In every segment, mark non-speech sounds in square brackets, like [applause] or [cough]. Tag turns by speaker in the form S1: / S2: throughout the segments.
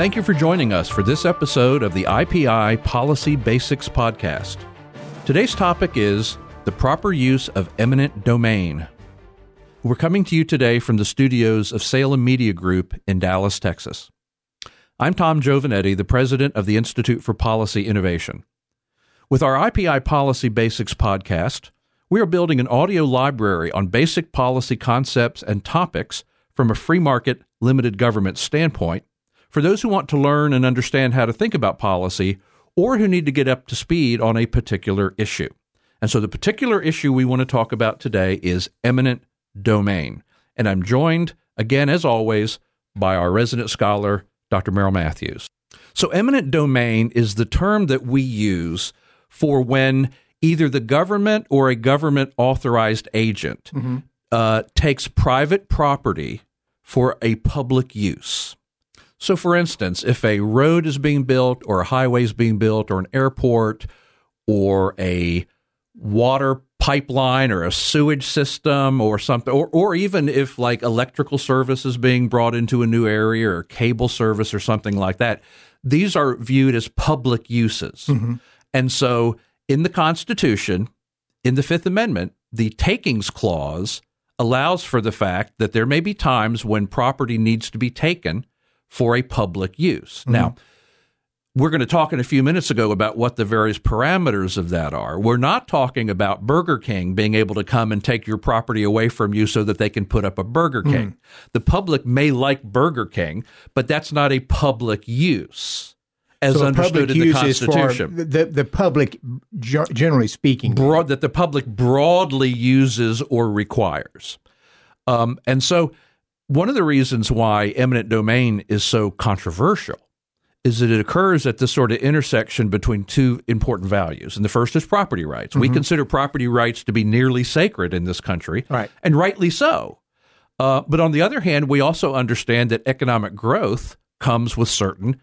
S1: Thank you for joining us for this episode of the IPI Policy Basics Podcast. Today's topic is the proper use of eminent domain. We're coming to you today from the studios of Salem Media Group in Dallas, Texas. I'm Tom Giovanetti, the president of the Institute for Policy Innovation. With our IPI Policy Basics podcast, we are building an audio library on basic policy concepts and topics from a free market, limited government standpoint for those who want to learn and understand how to think about policy or who need to get up to speed on a particular issue. And so the particular issue we want to talk about today is eminent domain. And I'm joined, again, as always, by our resident scholar, Dr. Merrill Matthews. So, eminent domain is the term that we use for when either the government or a government authorized agent mm-hmm. uh, takes private property for a public use. So, for instance, if a road is being built, or a highway is being built, or an airport, or a water pipeline or a sewage system or something, or, or even if like electrical service is being brought into a new area or cable service or something like that, these are viewed as public uses. Mm-hmm. And so in the Constitution, in the Fifth Amendment, the takings clause allows for the fact that there may be times when property needs to be taken for a public use. Mm-hmm. Now, we're going to talk in a few minutes ago about what the various parameters of that are. We're not talking about Burger King being able to come and take your property away from you so that they can put up a Burger King. Mm. The public may like Burger King, but that's not a public use as so understood in the Constitution.
S2: the, the public, generally speaking,
S1: broad that the public broadly uses or requires. Um, and so, one of the reasons why eminent domain is so controversial is that it occurs at this sort of intersection between two important values. And the first is property rights. Mm-hmm. We consider property rights to be nearly sacred in this country,
S2: right.
S1: and rightly so. Uh, but on the other hand, we also understand that economic growth comes with certain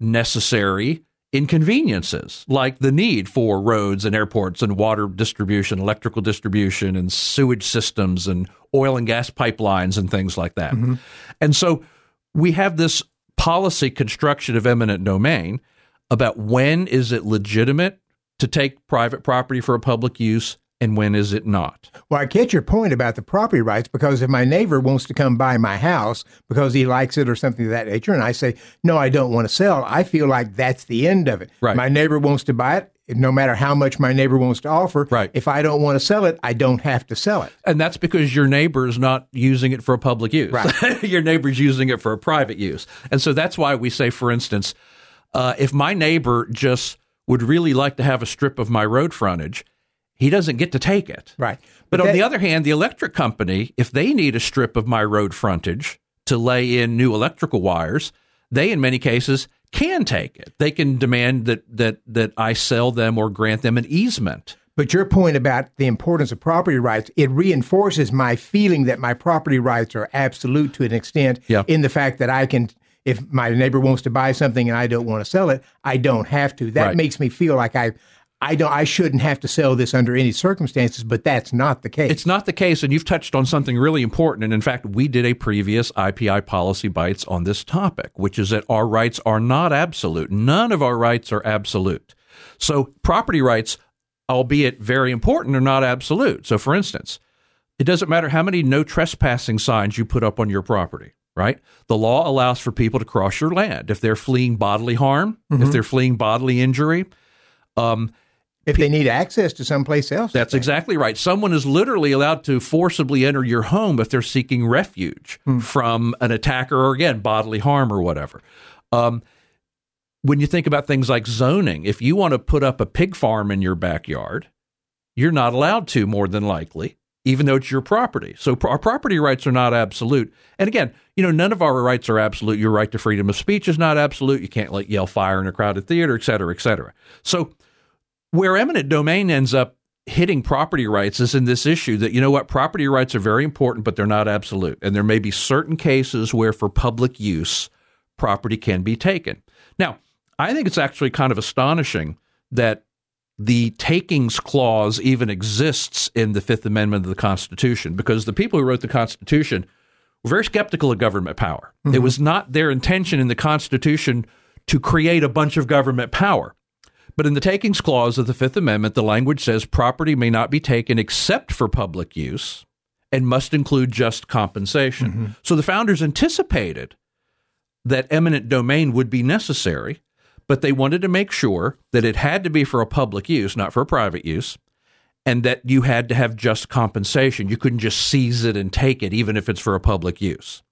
S1: necessary inconveniences, like the need for roads and airports and water distribution, electrical distribution, and sewage systems and oil and gas pipelines and things like that. Mm-hmm. And so we have this policy construction of eminent domain about when is it legitimate to take private property for a public use and when is it not?
S2: Well, I get your point about the property rights because if my neighbor wants to come buy my house because he likes it or something of that nature, and I say, no, I don't want to sell, I feel like that's the end of it.
S1: Right.
S2: My neighbor wants to buy it. No matter how much my neighbor wants to offer,
S1: right.
S2: if I don't want to sell it, I don't have to sell it.
S1: And that's because your neighbor is not using it for a public use.
S2: Right. [laughs]
S1: your neighbor's using it for a private use. And so that's why we say, for instance, uh, if my neighbor just would really like to have a strip of my road frontage, he doesn't get to take it.
S2: Right.
S1: But, but on that, the other hand, the electric company, if they need a strip of my road frontage to lay in new electrical wires, they in many cases can take it. They can demand that that that I sell them or grant them an easement.
S2: But your point about the importance of property rights, it reinforces my feeling that my property rights are absolute to an extent
S1: yeah.
S2: in the fact that I can if my neighbor wants to buy something and I don't want to sell it, I don't have to. That
S1: right.
S2: makes me feel like I I don't I shouldn't have to sell this under any circumstances, but that's not the case.
S1: It's not the case, and you've touched on something really important. And in fact, we did a previous IPI policy bites on this topic, which is that our rights are not absolute. None of our rights are absolute. So property rights, albeit very important, are not absolute. So for instance, it doesn't matter how many no trespassing signs you put up on your property right? The law allows for people to cross your land if they're fleeing bodily harm, mm-hmm. if they're fleeing bodily injury. Um,
S2: if they need access to someplace else.
S1: That's exactly right. Someone is literally allowed to forcibly enter your home if they're seeking refuge hmm. from an attacker or, again, bodily harm or whatever. Um, when you think about things like zoning, if you want to put up a pig farm in your backyard, you're not allowed to, more than likely, even though it's your property. So our property rights are not absolute. And again, you know, none of our rights are absolute. Your right to freedom of speech is not absolute. You can't like yell fire in a crowded theater, et cetera, et cetera. So where eminent domain ends up hitting property rights is in this issue that, you know what, property rights are very important, but they're not absolute. And there may be certain cases where, for public use, property can be taken. Now, I think it's actually kind of astonishing that the takings clause even exists in the Fifth Amendment of the Constitution because the people who wrote the Constitution were very skeptical of government power. Mm-hmm. It was not their intention in the Constitution to create a bunch of government power. But in the takings clause of the Fifth Amendment, the language says property may not be taken except for public use and must include just compensation. Mm-hmm. So the founders anticipated that eminent domain would be necessary, but they wanted to make sure that it had to be for a public use, not for a private use, and that you had to have just compensation. You couldn't just seize it and take it, even if it's for a public use.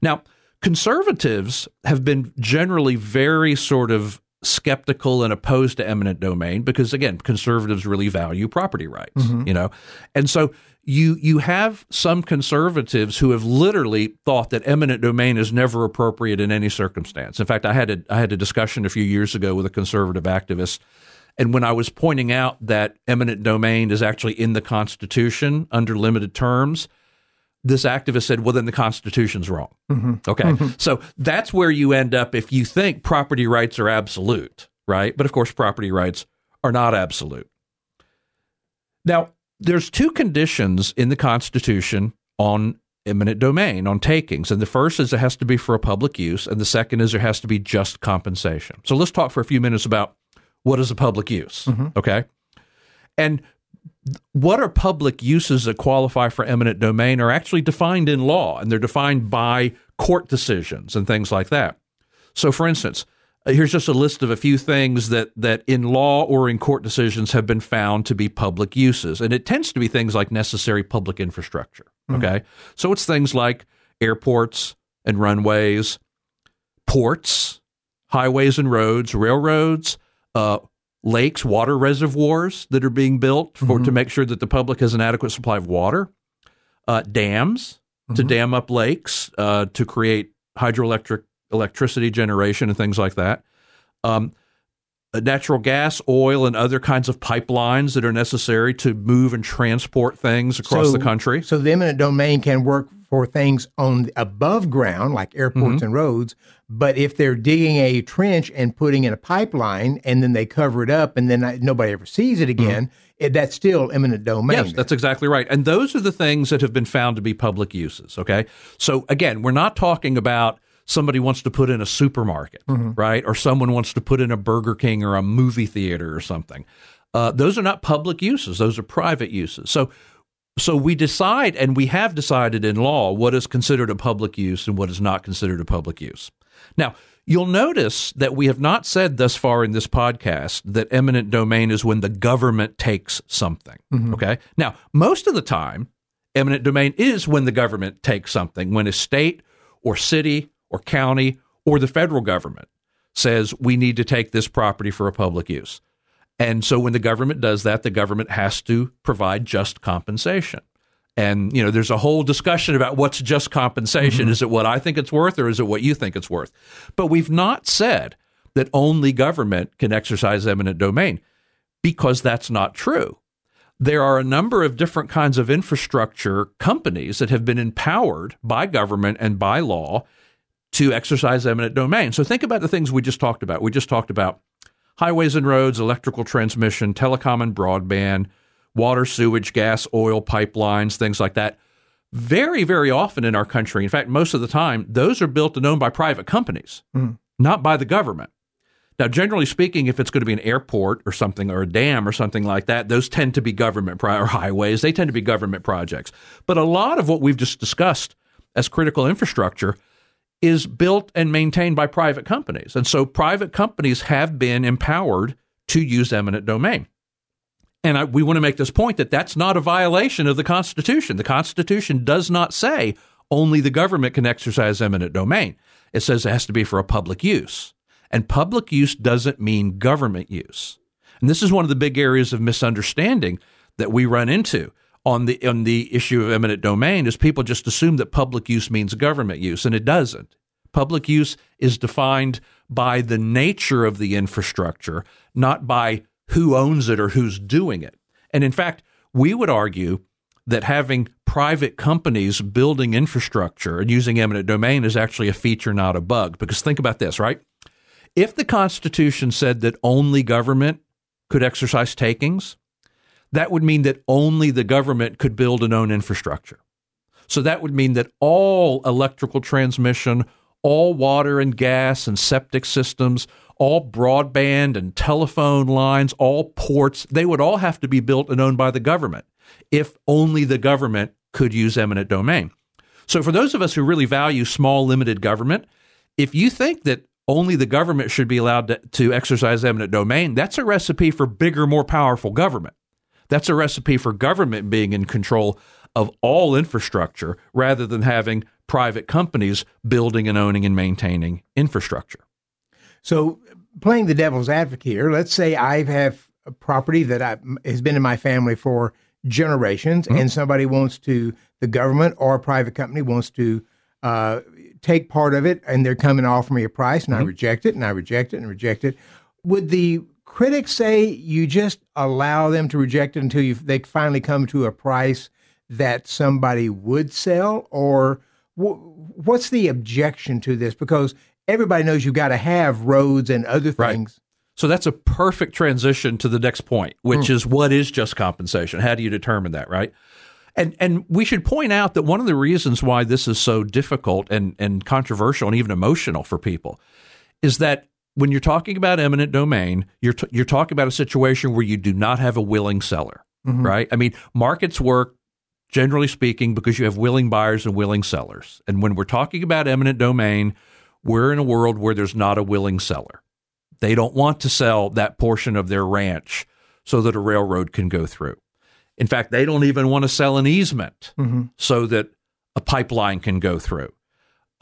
S1: Now, conservatives have been generally very sort of skeptical and opposed to eminent domain because again conservatives really value property rights mm-hmm. you know and so you you have some conservatives who have literally thought that eminent domain is never appropriate in any circumstance in fact i had a i had a discussion a few years ago with a conservative activist and when i was pointing out that eminent domain is actually in the constitution under limited terms this activist said, well, then the Constitution's wrong. Mm-hmm. Okay. Mm-hmm. So that's where you end up if you think property rights are absolute, right? But of course, property rights are not absolute. Now, there's two conditions in the Constitution on eminent domain, on takings. And the first is it has to be for a public use, and the second is there has to be just compensation. So let's talk for a few minutes about what is a public use. Mm-hmm. Okay. And what are public uses that qualify for eminent domain are actually defined in law, and they're defined by court decisions and things like that. So, for instance, uh, here's just a list of a few things that that in law or in court decisions have been found to be public uses, and it tends to be things like necessary public infrastructure. Mm-hmm. Okay, so it's things like airports and runways, ports, highways and roads, railroads, uh, lakes, water reservoirs that are being built for mm-hmm. to make sure that the public has an adequate supply of water, uh, dams mm-hmm. to dam up lakes uh, to create hydroelectric electricity generation and things like that. Um, uh, natural gas, oil, and other kinds of pipelines that are necessary to move and transport things across
S2: so,
S1: the country.
S2: So the eminent domain can work for things on above ground, like airports mm-hmm. and roads. But if they're digging a trench and putting in a pipeline, and then they cover it up, and then nobody ever sees it mm-hmm. again, mm-hmm. it, that's still eminent domain.
S1: Yes, that's exactly right. And those are the things that have been found to be public uses. Okay, so again, we're not talking about somebody wants to put in a supermarket, mm-hmm. right? Or someone wants to put in a Burger King or a movie theater or something. Uh, those are not public uses; those are private uses. So so we decide, and we have decided in law, what is considered a public use and what is not considered a public use. Now, you'll notice that we have not said thus far in this podcast that eminent domain is when the government takes something. Mm-hmm. Okay. Now, most of the time, eminent domain is when the government takes something, when a state or city or county or the federal government says we need to take this property for a public use. And so when the government does that, the government has to provide just compensation. And you know, there's a whole discussion about what's just compensation. Mm-hmm. Is it what I think it's worth, or is it what you think it's worth? But we've not said that only government can exercise eminent domain because that's not true. There are a number of different kinds of infrastructure companies that have been empowered by government and by law to exercise eminent domain. So think about the things we just talked about. We just talked about highways and roads, electrical transmission, telecom and broadband, water, sewage, gas, oil, pipelines, things like that. Very, very often in our country, in fact, most of the time, those are built and owned by private companies, mm. not by the government. Now, generally speaking, if it's going to be an airport or something, or a dam or something like that, those tend to be government pro- or highways. They tend to be government projects. But a lot of what we've just discussed as critical infrastructure is built and maintained by private companies. And so private companies have been empowered to use eminent domain. And I, we want to make this point that that's not a violation of the Constitution. The Constitution does not say only the government can exercise eminent domain. It says it has to be for a public use. And public use doesn't mean government use. And this is one of the big areas of misunderstanding that we run into on the on the issue of eminent domain is people just assume that public use means government use, and it doesn't. Public use is defined by the nature of the infrastructure, not by who owns it or who's doing it. And in fact, we would argue that having private companies building infrastructure and using eminent domain is actually a feature, not a bug. Because think about this, right? If the Constitution said that only government could exercise takings, that would mean that only the government could build and own infrastructure. So that would mean that all electrical transmission, all water and gas and septic systems, all broadband and telephone lines, all ports, they would all have to be built and owned by the government if only the government could use eminent domain. So, for those of us who really value small, limited government, if you think that only the government should be allowed to, to exercise eminent domain, that's a recipe for bigger, more powerful government. That's a recipe for government being in control of all infrastructure rather than having private companies building and owning and maintaining infrastructure.
S2: So, playing the devil's advocate here, let's say I have a property that I, has been in my family for generations, mm-hmm. and somebody wants to, the government or a private company wants to uh, take part of it, and they're coming to offer me a price, and mm-hmm. I reject it, and I reject it, and reject it. Would the critics say you just allow them to reject it until you, they finally come to a price that somebody would sell, or what's the objection to this? Because everybody knows you've got to have roads and other things. Right.
S1: So that's a perfect transition to the next point, which mm. is what is just compensation? How do you determine that, right? And and we should point out that one of the reasons why this is so difficult and, and controversial and even emotional for people is that when you're talking about eminent domain, you're t- you're talking about a situation where you do not have a willing seller, mm-hmm. right? I mean, markets work generally speaking because you have willing buyers and willing sellers. And when we're talking about eminent domain, we're in a world where there's not a willing seller. They don't want to sell that portion of their ranch so that a railroad can go through. In fact, they don't even want to sell an easement mm-hmm. so that a pipeline can go through.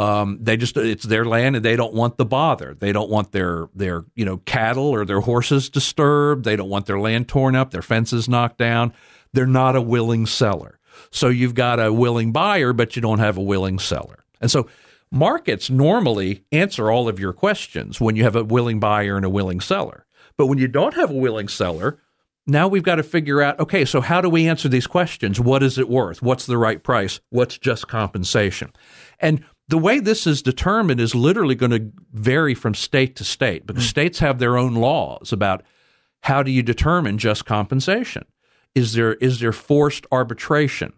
S1: Um, they just it's their land and they don't want the bother. They don't want their their you know cattle or their horses disturbed. They don't want their land torn up, their fences knocked down. They're not a willing seller. So you've got a willing buyer, but you don't have a willing seller. And so Markets normally answer all of your questions when you have a willing buyer and a willing seller. But when you don't have a willing seller, now we've got to figure out okay, so how do we answer these questions? What is it worth? What's the right price? What's just compensation? And the way this is determined is literally going to vary from state to state because mm-hmm. states have their own laws about how do you determine just compensation? Is there is there forced arbitration?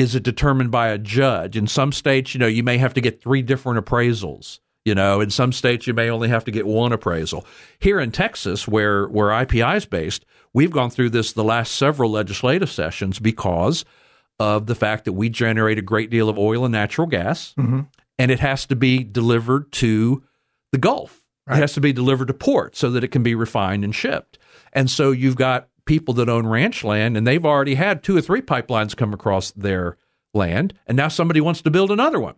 S1: is it determined by a judge? In some states, you know, you may have to get three different appraisals. You know, in some states you may only have to get one appraisal. Here in Texas, where where IPI is based, we've gone through this the last several legislative sessions because of the fact that we generate a great deal of oil and natural gas, mm-hmm. and it has to be delivered to the Gulf. Right. It has to be delivered to port so that it can be refined and shipped. And so you've got people that own ranch land, and they've already had two or three pipelines come across their land, and now somebody wants to build another one.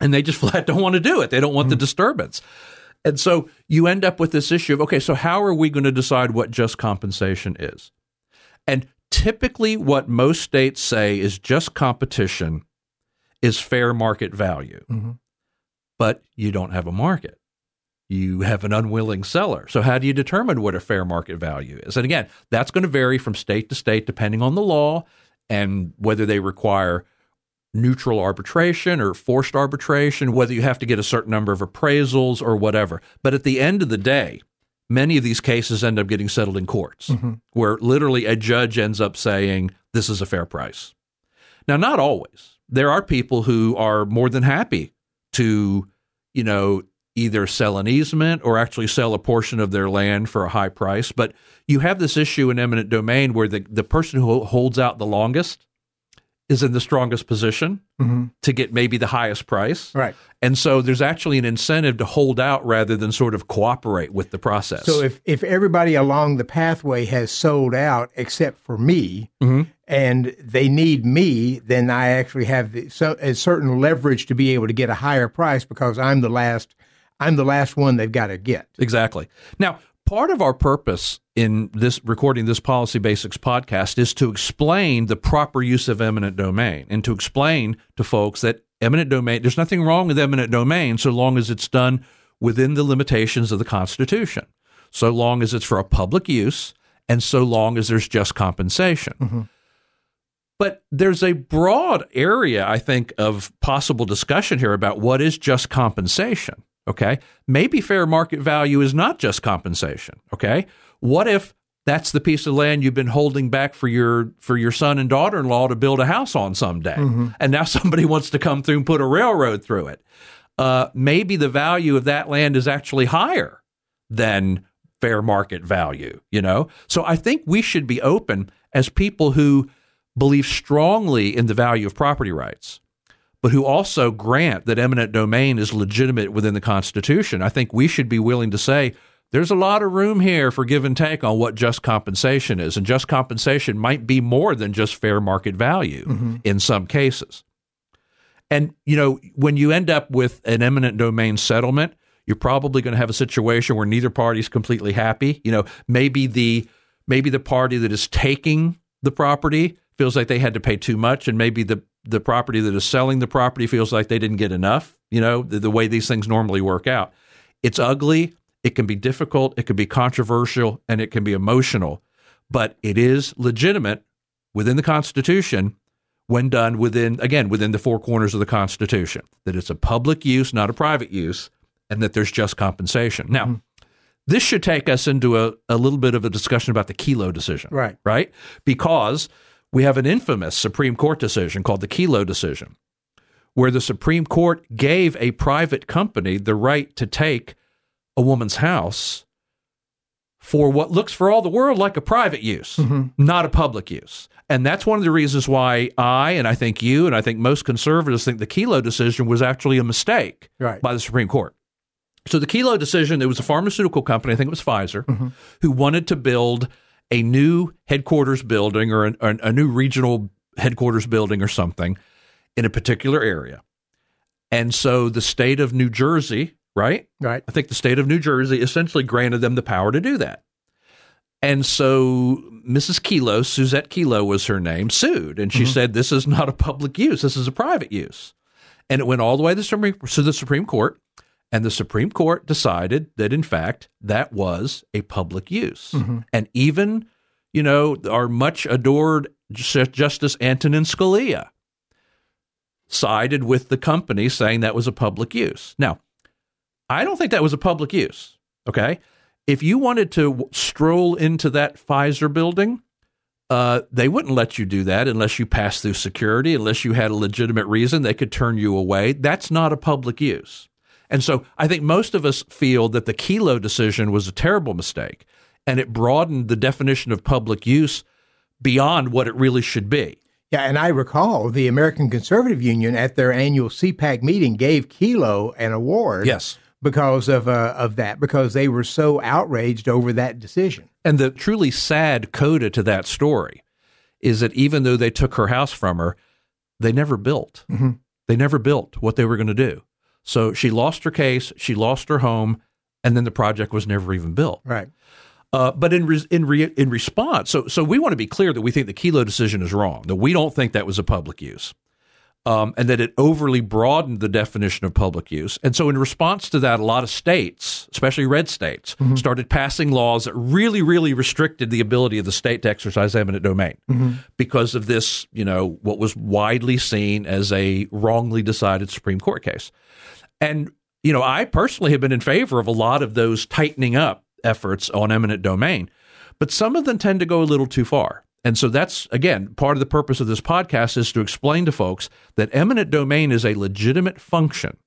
S1: And they just [laughs] flat don't want to do it. They don't want mm-hmm. the disturbance. And so you end up with this issue of okay, so how are we going to decide what just compensation is? And typically, what most states say is just competition is fair market value, mm-hmm. but you don't have a market you have an unwilling seller. So, how do you determine what a fair market value is? And again, that's going to vary from state to state depending on the law and whether they require neutral arbitration or forced arbitration, whether you have to get a certain number of appraisals or whatever. But at the end of the day, many of these cases end up getting settled in courts mm-hmm. where literally a judge ends up saying, this is a fair price. Now, not always. There are people who are more than happy to, you know, either sell an easement or actually sell a portion of their land for a high price. But you have this issue in eminent domain where the, the person who holds out the longest is in the strongest position mm-hmm. to get maybe the highest price.
S2: Right.
S1: And so there's actually an incentive to hold out rather than sort of cooperate with the process.
S2: So if, if everybody along the pathway has sold out except for me mm-hmm. and they need me, then I actually have the, so, a certain leverage to be able to get a higher price because I'm the last I'm the last one they've got to get.
S1: Exactly. Now, part of our purpose in this recording this policy basics podcast is to explain the proper use of eminent domain and to explain to folks that eminent domain there's nothing wrong with eminent domain so long as it's done within the limitations of the constitution so long as it's for a public use and so long as there's just compensation mm-hmm. But there's a broad area, I think, of possible discussion here about what is just compensation. Okay. Maybe fair market value is not just compensation. Okay. What if that's the piece of land you've been holding back for your for your son and daughter-in-law to build a house on someday
S2: Mm-hmm.
S1: and now [laughs] somebody wants to come through and put a railroad through it uh, maybe the value of that land is actually higher than fair market value you know so i think we should be open as people who believe strongly in the value of property rights but who also grant that eminent domain is legitimate within the Constitution, I think we should be willing to say there's a lot of room here for give and take on what just compensation is. And just compensation might be more than just fair market value mm-hmm. in some cases. And, you know, when you end up with an eminent domain settlement, you're probably going to have a situation where neither party is completely happy. You know, maybe the maybe the party that is taking the property feels like they had to pay too much, and maybe the the property that is selling the property feels like they didn't get enough. You know, the, the way these things normally work out. It's ugly. It can be difficult. It can be controversial, and it can be emotional. But it is legitimate within the Constitution when done within again within the four corners of the Constitution. That it's a public use, not a private use, and that there's just compensation. Now. Mm-hmm. This should take us into a, a little bit of a discussion about the Kelo decision
S2: Right.
S1: right? Because we have an infamous Supreme Court decision called the Kelo decision, where the Supreme Court gave a private company the right to take a woman's house for what looks for all the world like a private use, mm-hmm. not a public use. And that's one of the reasons why I, and I think you, and I think most conservatives think the Kelo decision was actually a mistake
S2: Right.
S1: by the Supreme Court. So the Kelo decision, it was a pharmaceutical company, I think it was Pfizer, mm-hmm. who wanted to build a new headquarters building or an, a, a new regional headquarters building or something in a particular area. And so the state of New Jersey, right?
S2: Right.
S1: I think the state of New Jersey essentially granted them the power to do that. And so Mrs. Kelo, Susette Kelo was her name, sued. And she mm-hmm. said, This is not a public use, this is a private use. And it went all the way to the Supreme, to the Supreme Court. And the Supreme Court decided that, in fact, that was a public use. And even, you know, our much adored Justice Antonin Scalia sided with the company saying that was a public use. Now, I don't think that was a public use. Okay. If you wanted to stroll into that Pfizer building, uh, they wouldn't let you do that unless you passed through security, unless you had a legitimate reason. They could turn you away. That's not a public use. And so I think most of us feel that the Kelo decision was a terrible mistake and it broadened the definition of public use beyond what it really should be.
S2: Yeah, and I recall the American Conservative Union at their annual CPAC meeting gave Kelo an award.
S1: Yes.
S2: Because of uh, of that, because they were so outraged over that decision.
S1: And the truly sad coda to that story is that even though they took her house from her, they never built. They never built what they were going to do. So she lost her case, she lost her home, and then the project was never even built.
S2: Right.
S1: Uh, but in re- in re- in response, so so we want to be clear that we think the Kelo decision is wrong. That we don't think that was a public use, um, and that it overly broadened the definition of public use. And so, in response to that, a lot of states, especially red states, started passing laws that really, really restricted the ability of the state to exercise eminent domain because of this, you know, what was widely seen as a wrongly decided Supreme Court case. And, you know, I personally have been in favor of a lot of those tightening up efforts on eminent domain, but some of them tend to go a little too far. And so that's, again, part of the purpose of this podcast is to explain to folks that eminent domain is a legitimate function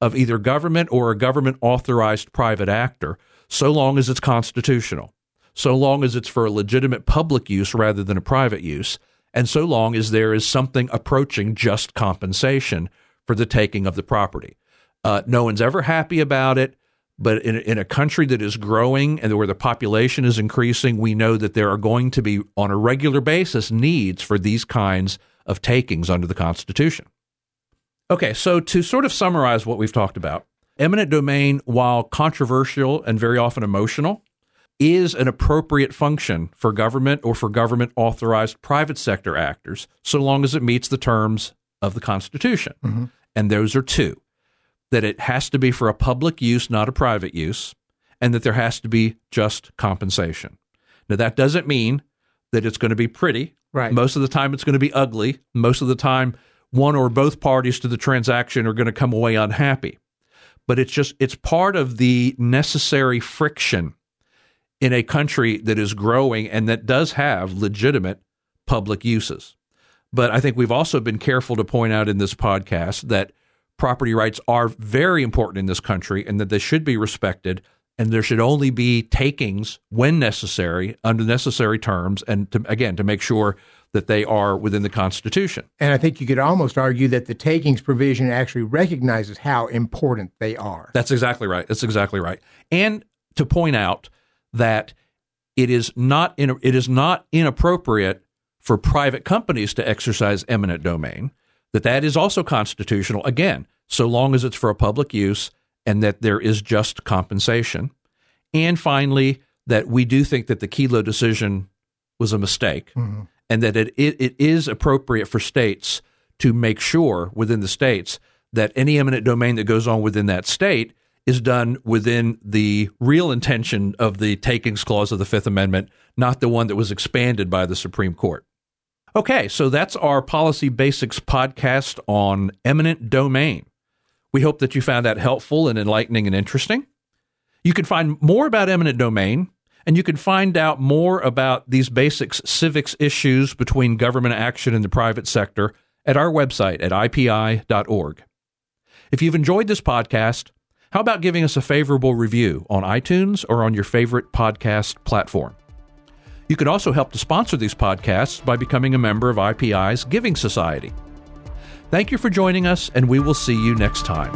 S1: of either government or a government authorized private actor, so long as it's constitutional, so long as it's for a legitimate public use rather than a private use, and so long as there is something approaching just compensation for the taking of the property. Uh, no one's ever happy about it. But in, in a country that is growing and where the population is increasing, we know that there are going to be, on a regular basis, needs for these kinds of takings under the Constitution. Okay, so to sort of summarize what we've talked about, eminent domain, while controversial and very often emotional, is an appropriate function for government or for government authorized private sector actors, so long as it meets the terms of the Constitution. Mm-hmm. And those are two that it has to be for a public use, not a private use, and that there has to be just compensation. Now, that doesn't mean that it's going to be pretty.
S2: Right.
S1: Most of the time, it's going to be ugly. Most of the time, one or both parties to the transaction are going to come away unhappy. But it's just, it's part of the necessary friction in a country that is growing and that does have legitimate public uses. But I think we've also been careful to point out in this podcast that property rights are very important in this country and that they should be respected and there should only be takings when necessary under necessary terms and to, again to make sure that they are within the constitution.
S2: And i think you could almost argue that the takings provision actually recognizes how important they are.
S1: That's exactly right. That's exactly right. And to point out that it is not in, it is not inappropriate for private companies to exercise eminent domain that that is also constitutional again so long as it's for a public use and that there is just compensation and finally that we do think that the Kelo decision was a mistake mm-hmm. and that it, it, it is appropriate for states to make sure within the states that any eminent domain that goes on within that state is done within the real intention of the takings clause of the Fifth Amendment, not the one that was expanded by the Supreme Court. Okay, so that's our Policy Basics podcast on eminent domain. We hope that you found that helpful and enlightening and interesting. You can find more about eminent domain, and you can find out more about these basic civics issues between government action and the private sector at our website at ipi.org. If you've enjoyed this podcast, how about giving us a favorable review on iTunes or on your favorite podcast platform? You can also help to sponsor these podcasts by becoming a member of IPI's Giving Society. Thank you for joining us, and we will see you next time.